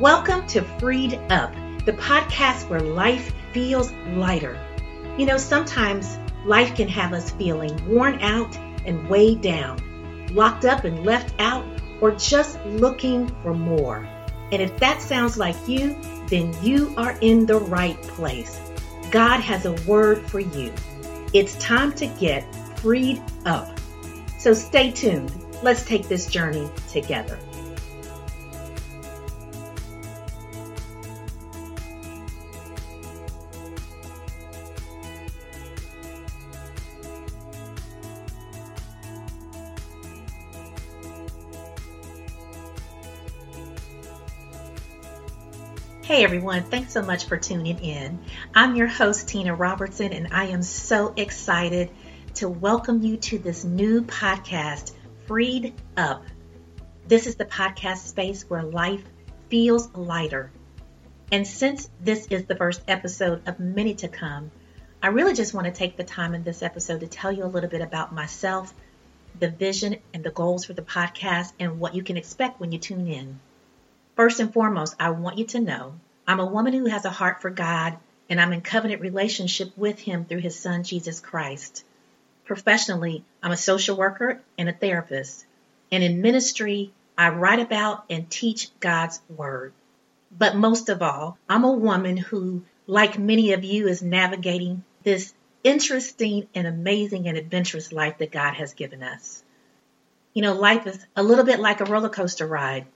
Welcome to Freed Up, the podcast where life feels lighter. You know, sometimes life can have us feeling worn out and weighed down, locked up and left out, or just looking for more. And if that sounds like you, then you are in the right place. God has a word for you. It's time to get freed up. So stay tuned. Let's take this journey together. Hey everyone, thanks so much for tuning in. I'm your host, Tina Robertson, and I am so excited to welcome you to this new podcast, Freed Up. This is the podcast space where life feels lighter. And since this is the first episode of many to come, I really just want to take the time in this episode to tell you a little bit about myself, the vision and the goals for the podcast, and what you can expect when you tune in. First and foremost, I want you to know I'm a woman who has a heart for God and I'm in covenant relationship with Him through His Son, Jesus Christ. Professionally, I'm a social worker and a therapist. And in ministry, I write about and teach God's Word. But most of all, I'm a woman who, like many of you, is navigating this interesting and amazing and adventurous life that God has given us. You know, life is a little bit like a roller coaster ride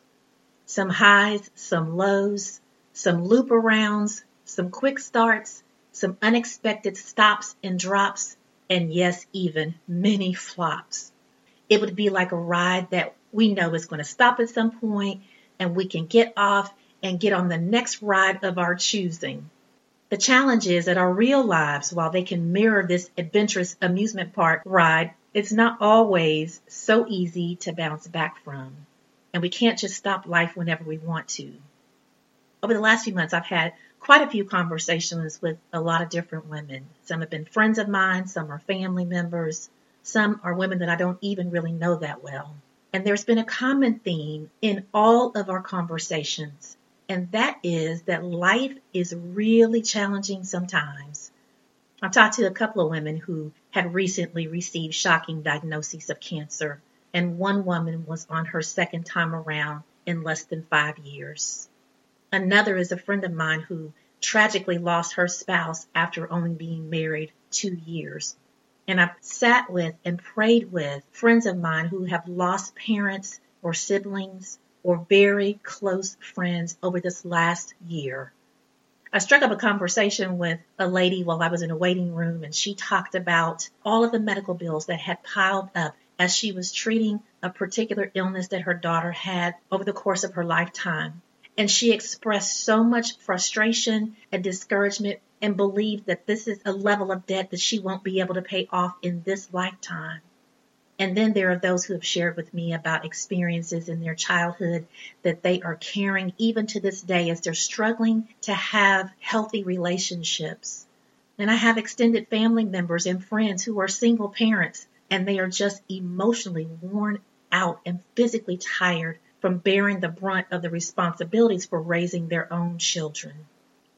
some highs, some lows, some loop arounds, some quick starts, some unexpected stops and drops, and yes, even many flops. It would be like a ride that we know is going to stop at some point and we can get off and get on the next ride of our choosing. The challenge is that our real lives, while they can mirror this adventurous amusement park ride, it's not always so easy to bounce back from and we can't just stop life whenever we want to. Over the last few months, I've had quite a few conversations with a lot of different women. Some have been friends of mine, some are family members, some are women that I don't even really know that well. And there's been a common theme in all of our conversations, and that is that life is really challenging sometimes. I've talked to a couple of women who had recently received shocking diagnoses of cancer and one woman was on her second time around in less than five years. Another is a friend of mine who tragically lost her spouse after only being married two years. And I've sat with and prayed with friends of mine who have lost parents or siblings or very close friends over this last year. I struck up a conversation with a lady while I was in a waiting room and she talked about all of the medical bills that had piled up as she was treating a particular illness that her daughter had over the course of her lifetime. And she expressed so much frustration and discouragement and believed that this is a level of debt that she won't be able to pay off in this lifetime. And then there are those who have shared with me about experiences in their childhood that they are carrying even to this day as they're struggling to have healthy relationships. And I have extended family members and friends who are single parents and they are just emotionally worn out and physically tired from bearing the brunt of the responsibilities for raising their own children.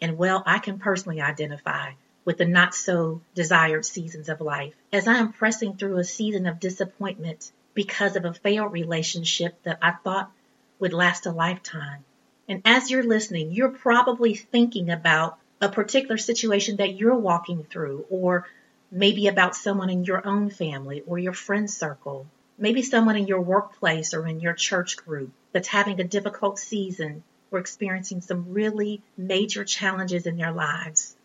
And well, I can personally identify with the not so desired seasons of life as I am pressing through a season of disappointment because of a failed relationship that I thought would last a lifetime. And as you're listening, you're probably thinking about a particular situation that you're walking through or maybe about someone in your own family or your friend circle, maybe someone in your workplace or in your church group that's having a difficult season or experiencing some really major challenges in their lives.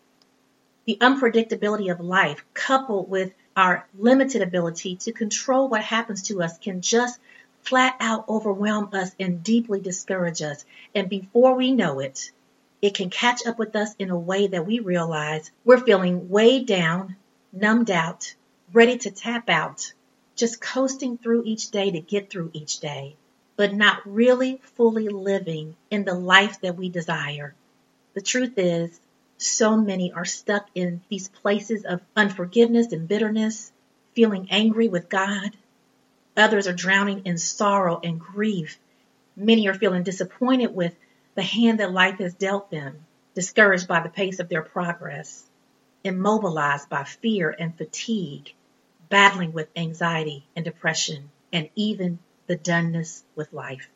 The unpredictability of life, coupled with our limited ability to control what happens to us, can just flat out overwhelm us and deeply discourage us. And before we know it, it can catch up with us in a way that we realize we're feeling weighed down numbed out, ready to tap out, just coasting through each day to get through each day, but not really fully living in the life that we desire. The truth is, so many are stuck in these places of unforgiveness and bitterness, feeling angry with God. Others are drowning in sorrow and grief. Many are feeling disappointed with the hand that life has dealt them, discouraged by the pace of their progress, immobilized by fear and fatigue, battling with anxiety and depression, and even the doneness with life.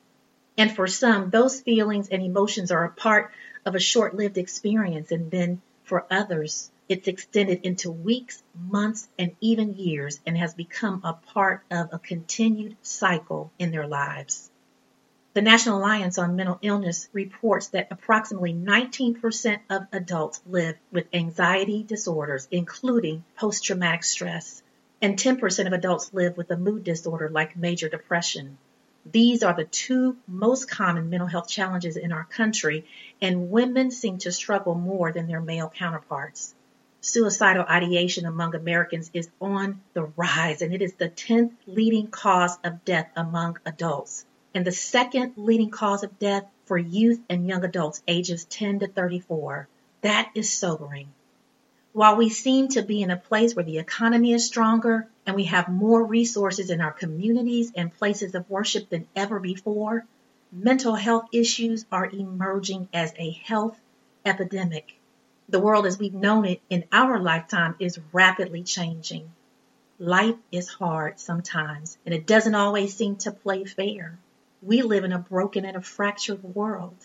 And for some, those feelings and emotions are a part of a short lived experience, and then for others, it's extended into weeks, months, and even years and has become a part of a continued cycle in their lives. The National Alliance on Mental Illness reports that approximately 19% of adults live with anxiety disorders, including post traumatic stress, and 10% of adults live with a mood disorder like major depression. These are the two most common mental health challenges in our country, and women seem to struggle more than their male counterparts. Suicidal ideation among Americans is on the rise, and it is the 10th leading cause of death among adults, and the second leading cause of death for youth and young adults ages 10 to 34. That is sobering. While we seem to be in a place where the economy is stronger and we have more resources in our communities and places of worship than ever before, mental health issues are emerging as a health epidemic. The world as we've known it in our lifetime is rapidly changing. Life is hard sometimes, and it doesn't always seem to play fair. We live in a broken and a fractured world.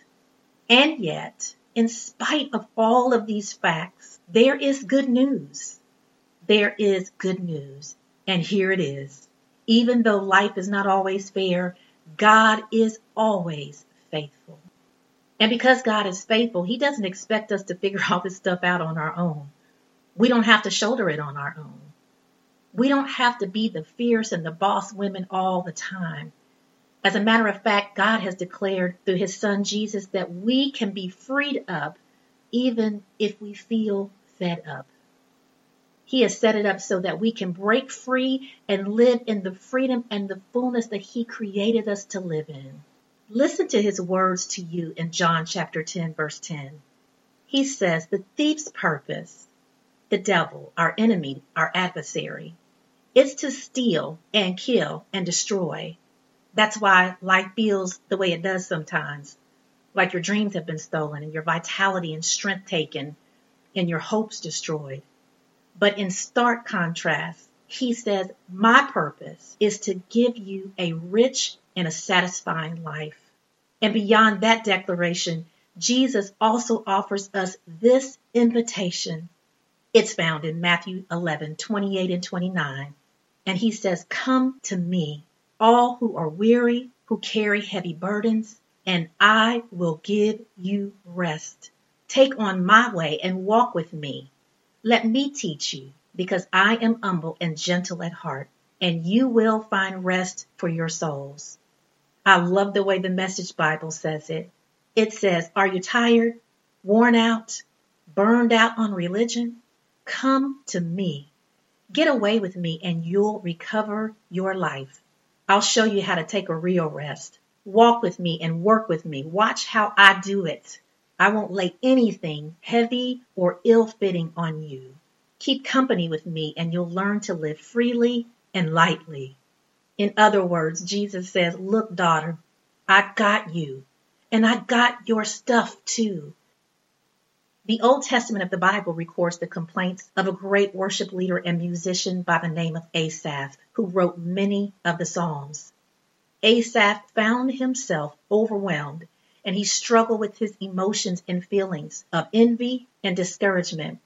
And yet, in spite of all of these facts, there is good news. There is good news. And here it is. Even though life is not always fair, God is always faithful. And because God is faithful, He doesn't expect us to figure all this stuff out on our own. We don't have to shoulder it on our own. We don't have to be the fierce and the boss women all the time. As a matter of fact, God has declared through his son Jesus that we can be freed up even if we feel fed up. He has set it up so that we can break free and live in the freedom and the fullness that he created us to live in. Listen to his words to you in John chapter 10 verse 10. He says, the thief's purpose, the devil, our enemy, our adversary, is to steal and kill and destroy. That's why life feels the way it does sometimes. Like your dreams have been stolen and your vitality and strength taken and your hopes destroyed. But in stark contrast, he says, My purpose is to give you a rich and a satisfying life. And beyond that declaration, Jesus also offers us this invitation. It's found in Matthew 11, 28 and 29. And he says, Come to me, all who are weary, who carry heavy burdens, and I will give you rest. Take on my way and walk with me. Let me teach you, because I am humble and gentle at heart, and you will find rest for your souls. I love the way the Message Bible says it. It says, Are you tired, worn out, burned out on religion? Come to me. Get away with me, and you'll recover your life. I'll show you how to take a real rest. Walk with me and work with me. Watch how I do it. I won't lay anything heavy or ill fitting on you. Keep company with me and you'll learn to live freely and lightly. In other words, Jesus says, Look, daughter, I got you, and I got your stuff too. The Old Testament of the Bible records the complaints of a great worship leader and musician by the name of Asaph, who wrote many of the Psalms. Asaph found himself overwhelmed and he struggled with his emotions and feelings of envy and discouragement.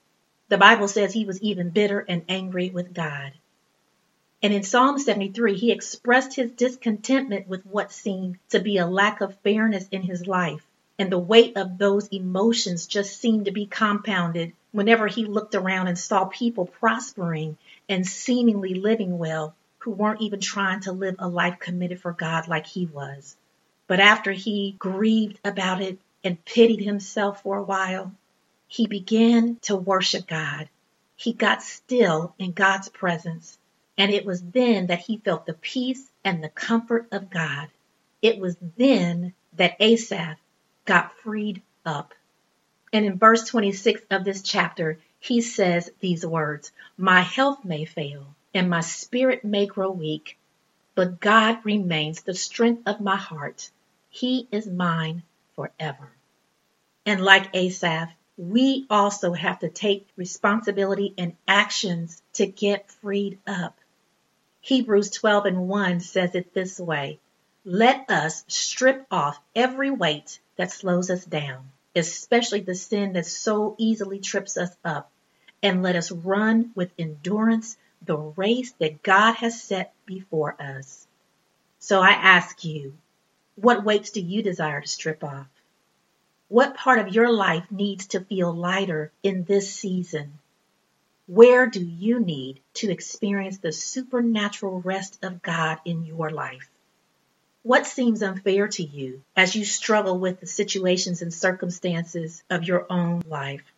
The Bible says he was even bitter and angry with God. And in Psalm 73, he expressed his discontentment with what seemed to be a lack of fairness in his life and the weight of those emotions just seemed to be compounded whenever he looked around and saw people prospering and seemingly living well who weren't even trying to live a life committed for God like he was. But after he grieved about it and pitied himself for a while, he began to worship God. He got still in God's presence. And it was then that he felt the peace and the comfort of God. It was then that Asaph got freed up. And in verse 26 of this chapter, he says these words My health may fail and my spirit may grow weak, but God remains the strength of my heart. He is mine forever. And like Asaph, we also have to take responsibility and actions to get freed up. Hebrews 12 and 1 says it this way Let us strip off every weight that slows us down, especially the sin that so easily trips us up, and let us run with endurance the race that God has set before us. So I ask you, what weights do you desire to strip off? What part of your life needs to feel lighter in this season? Where do you need to experience the supernatural rest of God in your life? What seems unfair to you as you struggle with the situations and circumstances of your own life?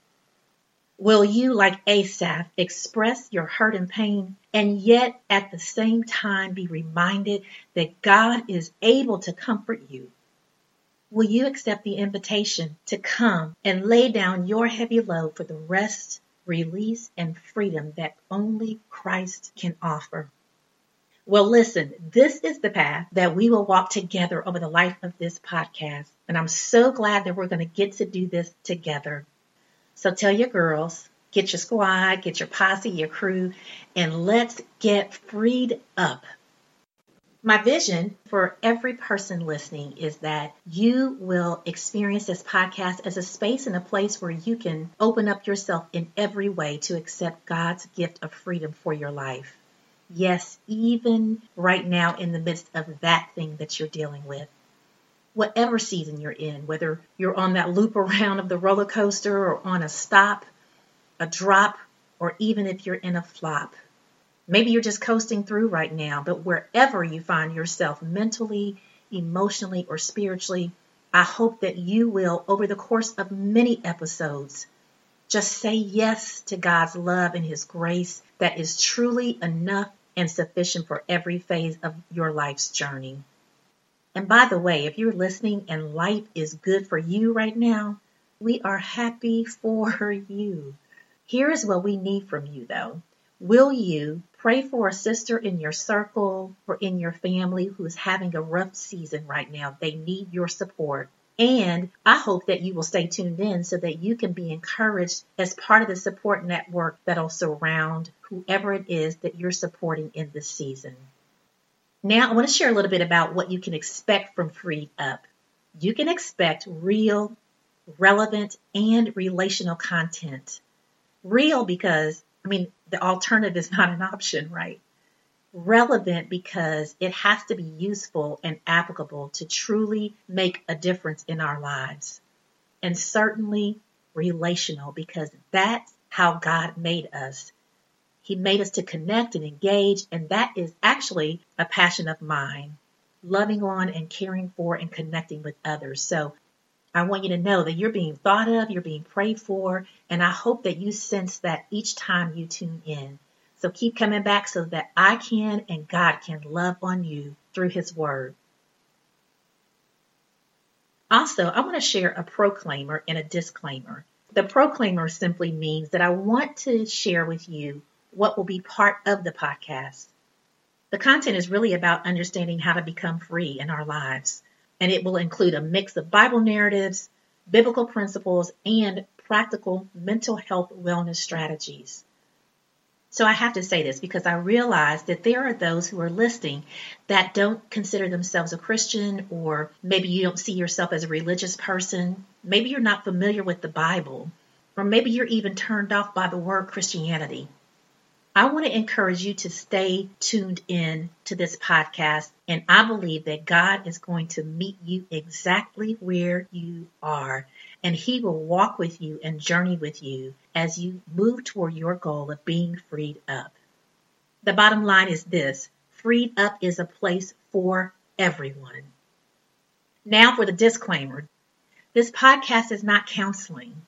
Will you, like Asaph, express your hurt and pain and yet at the same time be reminded that God is able to comfort you? Will you accept the invitation to come and lay down your heavy load for the rest, release, and freedom that only Christ can offer? Well, listen, this is the path that we will walk together over the life of this podcast. And I'm so glad that we're going to get to do this together. So tell your girls, get your squad, get your posse, your crew, and let's get freed up. My vision for every person listening is that you will experience this podcast as a space and a place where you can open up yourself in every way to accept God's gift of freedom for your life. Yes, even right now in the midst of that thing that you're dealing with whatever season you're in, whether you're on that loop around of the roller coaster or on a stop, a drop, or even if you're in a flop. Maybe you're just coasting through right now, but wherever you find yourself mentally, emotionally, or spiritually, I hope that you will, over the course of many episodes, just say yes to God's love and His grace that is truly enough and sufficient for every phase of your life's journey. And by the way, if you're listening and life is good for you right now, we are happy for you. Here is what we need from you though. Will you pray for a sister in your circle or in your family who is having a rough season right now? They need your support. And I hope that you will stay tuned in so that you can be encouraged as part of the support network that'll surround whoever it is that you're supporting in this season. Now, I want to share a little bit about what you can expect from Freed Up. You can expect real, relevant, and relational content. Real because, I mean, the alternative is not an option, right? Relevant because it has to be useful and applicable to truly make a difference in our lives. And certainly relational because that's how God made us he made us to connect and engage, and that is actually a passion of mine, loving on and caring for and connecting with others. So I want you to know that you're being thought of, you're being prayed for, and I hope that you sense that each time you tune in. So keep coming back so that I can and God can love on you through His Word. Also, I want to share a proclaimer and a disclaimer. The proclaimer simply means that I want to share with you what will be part of the podcast. The content is really about understanding how to become free in our lives, and it will include a mix of Bible narratives, biblical principles, and practical mental health wellness strategies. So I have to say this because I realize that there are those who are listening that don't consider themselves a Christian, or maybe you don't see yourself as a religious person. Maybe you're not familiar with the Bible, or maybe you're even turned off by the word Christianity. I want to encourage you to stay tuned in to this podcast. And I believe that God is going to meet you exactly where you are. And He will walk with you and journey with you as you move toward your goal of being freed up. The bottom line is this freed up is a place for everyone. Now for the disclaimer this podcast is not counseling.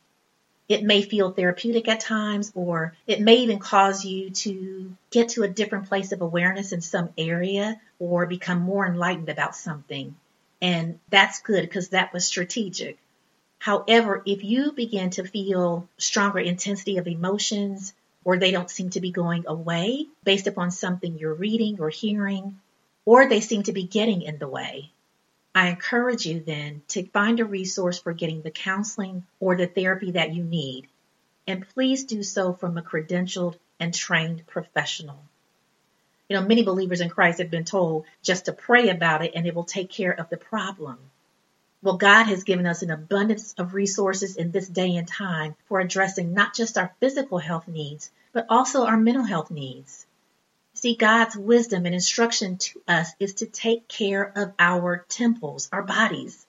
It may feel therapeutic at times, or it may even cause you to get to a different place of awareness in some area or become more enlightened about something. And that's good because that was strategic. However, if you begin to feel stronger intensity of emotions, or they don't seem to be going away based upon something you're reading or hearing, or they seem to be getting in the way, I encourage you then to find a resource for getting the counseling or the therapy that you need. And please do so from a credentialed and trained professional. You know, many believers in Christ have been told just to pray about it and it will take care of the problem. Well, God has given us an abundance of resources in this day and time for addressing not just our physical health needs, but also our mental health needs. See, God's wisdom and instruction to us is to take care of our temples, our bodies.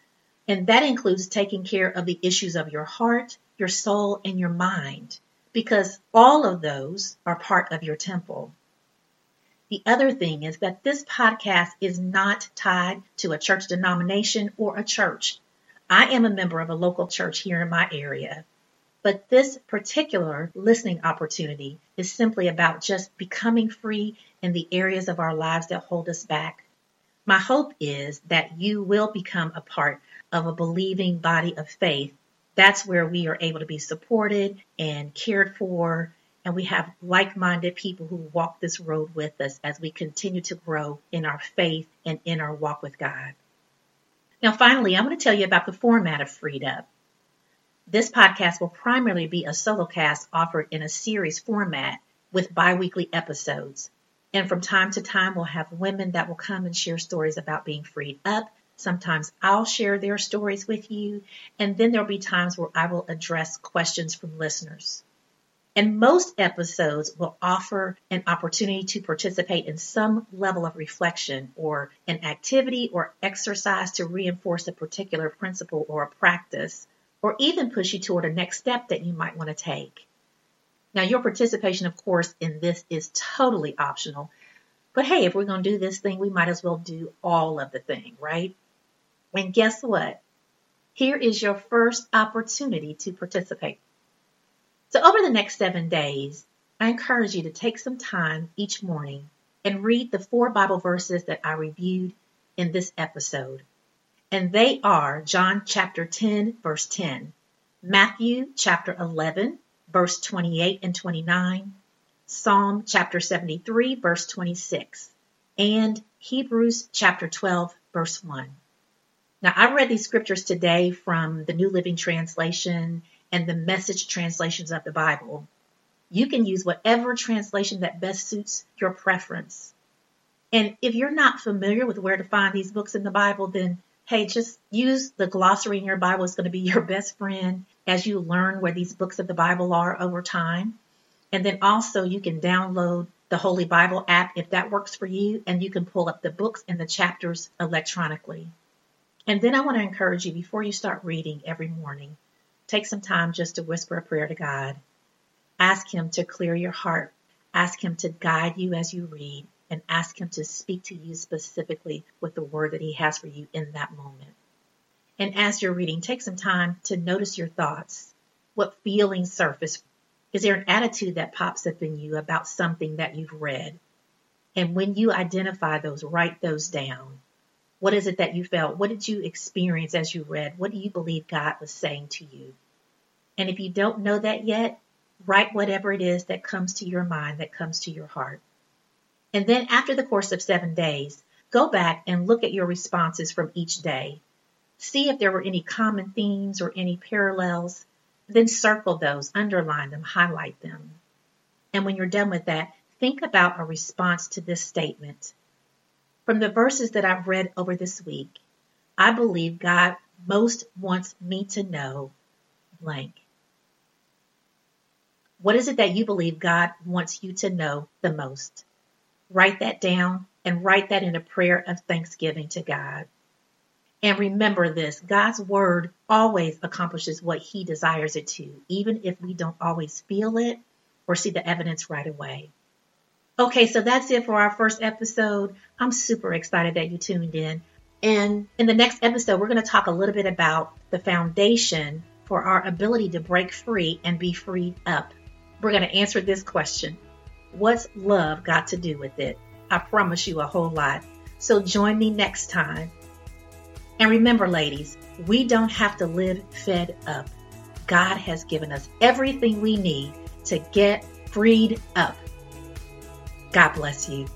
And that includes taking care of the issues of your heart, your soul, and your mind, because all of those are part of your temple. The other thing is that this podcast is not tied to a church denomination or a church. I am a member of a local church here in my area. But this particular listening opportunity is simply about just becoming free in the areas of our lives that hold us back. My hope is that you will become a part of a believing body of faith. That's where we are able to be supported and cared for and we have like minded people who walk this road with us as we continue to grow in our faith and in our walk with God. Now, finally, I'm going to tell you about the format of Freed Up. This podcast will primarily be a solo cast offered in a series format with bi weekly episodes. And from time to time, we'll have women that will come and share stories about being freed up. Sometimes I'll share their stories with you. And then there'll be times where I will address questions from listeners. And most episodes will offer an opportunity to participate in some level of reflection or an activity or exercise to reinforce a particular principle or a practice, or even push you toward a next step that you might want to take. Now, your participation, of course, in this is totally optional. But hey, if we're going to do this thing, we might as well do all of the thing, right? And guess what? Here is your first opportunity to participate. So over the next seven days, I encourage you to take some time each morning and read the four Bible verses that I reviewed in this episode. And they are John chapter 10, verse 10, Matthew chapter 11, verse 28 and 29, Psalm chapter 73, verse 26, and Hebrews chapter 12, verse 1. Now, I read these scriptures today from the New Living Translation and the message translations of the Bible. You can use whatever translation that best suits your preference. And if you're not familiar with where to find these books in the Bible, then hey, just use the glossary in your Bible. It's going to be your best friend as you learn where these books of the Bible are over time. And then also you can download the Holy Bible app if that works for you, and you can pull up the books and the chapters electronically. And then I want to encourage you before you start reading every morning, Take some time just to whisper a prayer to God. Ask Him to clear your heart. Ask Him to guide you as you read and ask Him to speak to you specifically with the word that He has for you in that moment. And as you're reading, take some time to notice your thoughts. What feelings surface? Is there an attitude that pops up in you about something that you've read? And when you identify those, write those down. What is it that you felt? What did you experience as you read? What do you believe God was saying to you? And if you don't know that yet, write whatever it is that comes to your mind, that comes to your heart. And then after the course of seven days, go back and look at your responses from each day. See if there were any common themes or any parallels. Then circle those, underline them, highlight them. And when you're done with that, think about a response to this statement. From the verses that I've read over this week, I believe God most wants me to know blank. What is it that you believe God wants you to know the most? Write that down and write that in a prayer of thanksgiving to God. And remember this God's word always accomplishes what he desires it to, even if we don't always feel it or see the evidence right away. Okay, so that's it for our first episode. I'm super excited that you tuned in. And in the next episode, we're going to talk a little bit about the foundation for our ability to break free and be freed up. We're going to answer this question What's love got to do with it? I promise you a whole lot. So join me next time. And remember, ladies, we don't have to live fed up. God has given us everything we need to get freed up. God bless you.